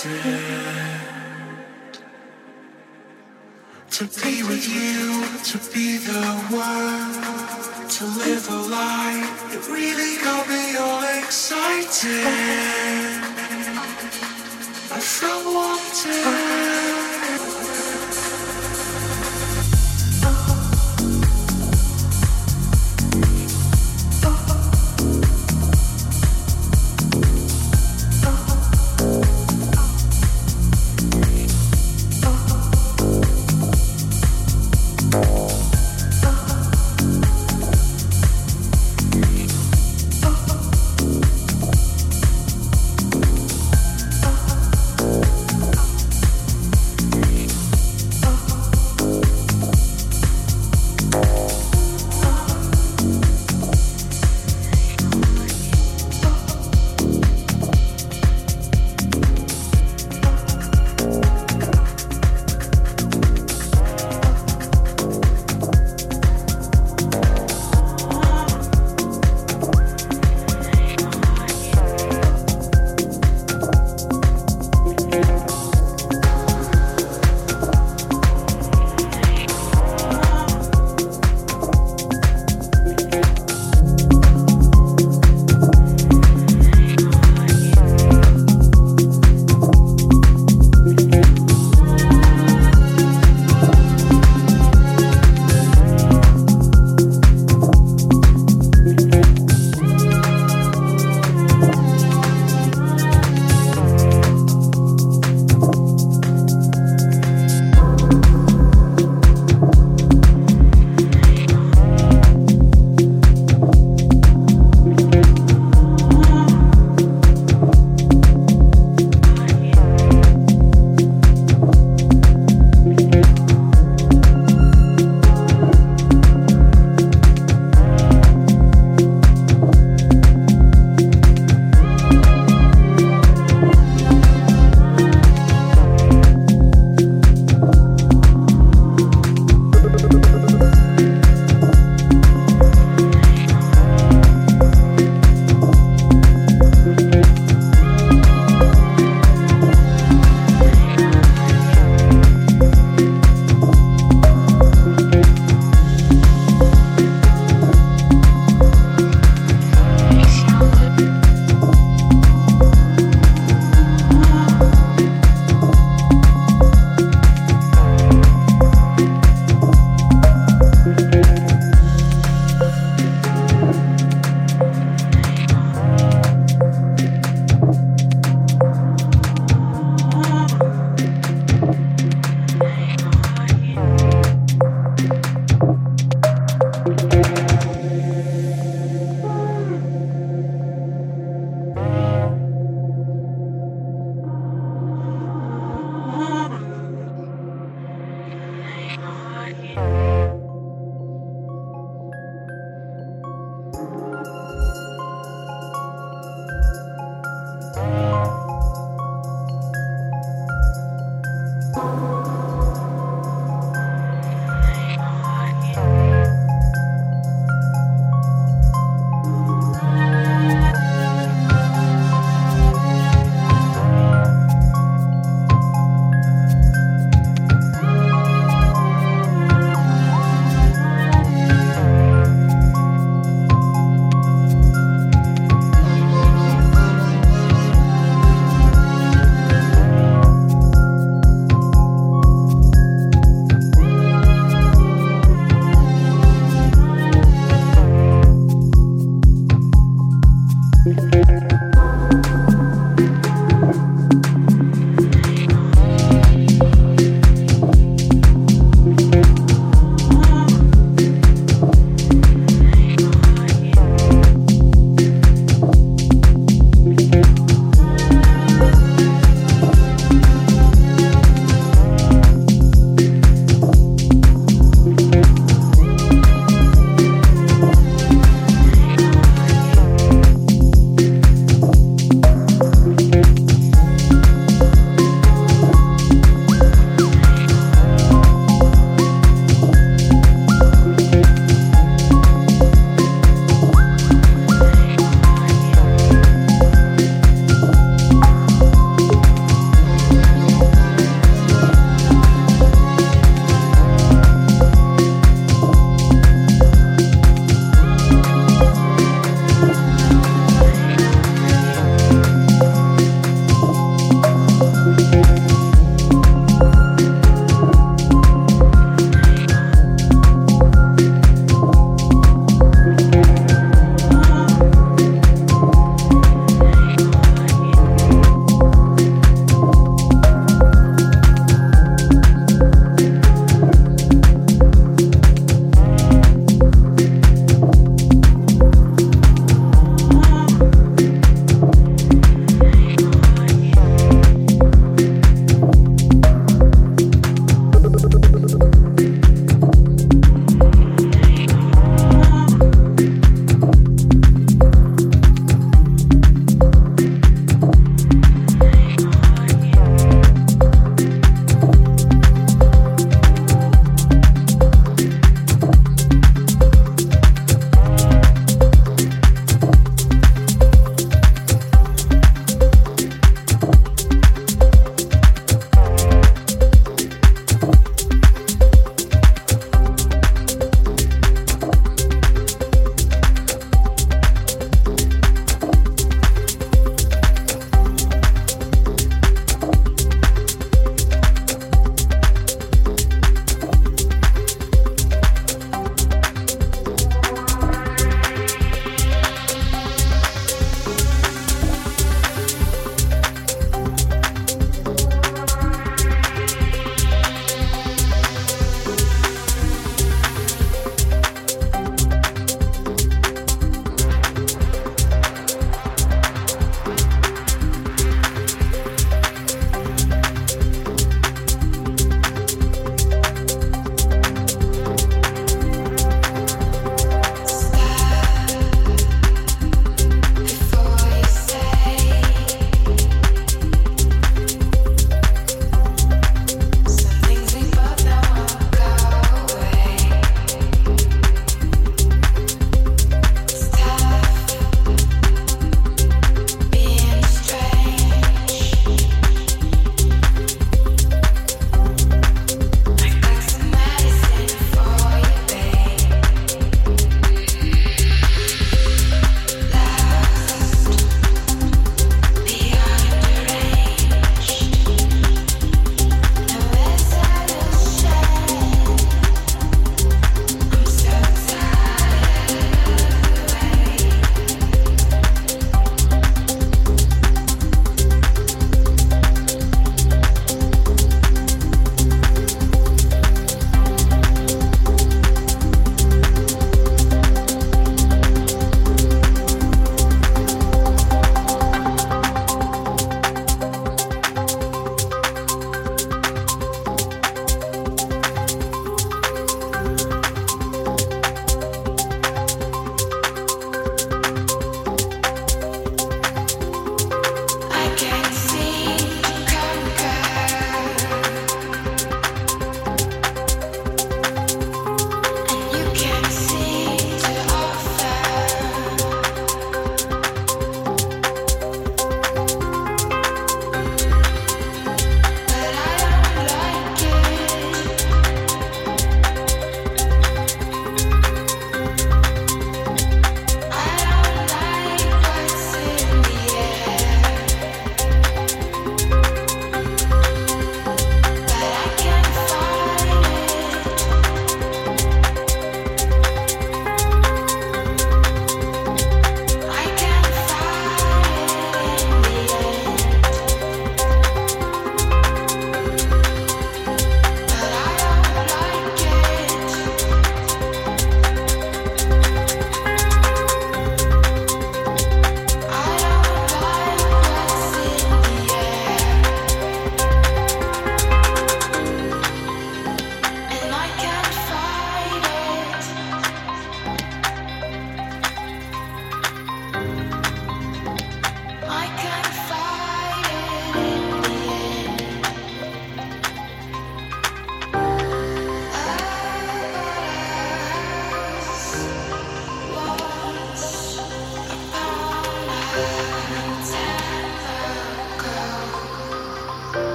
To be with you, to be the one, to live a life. It really got me all excited.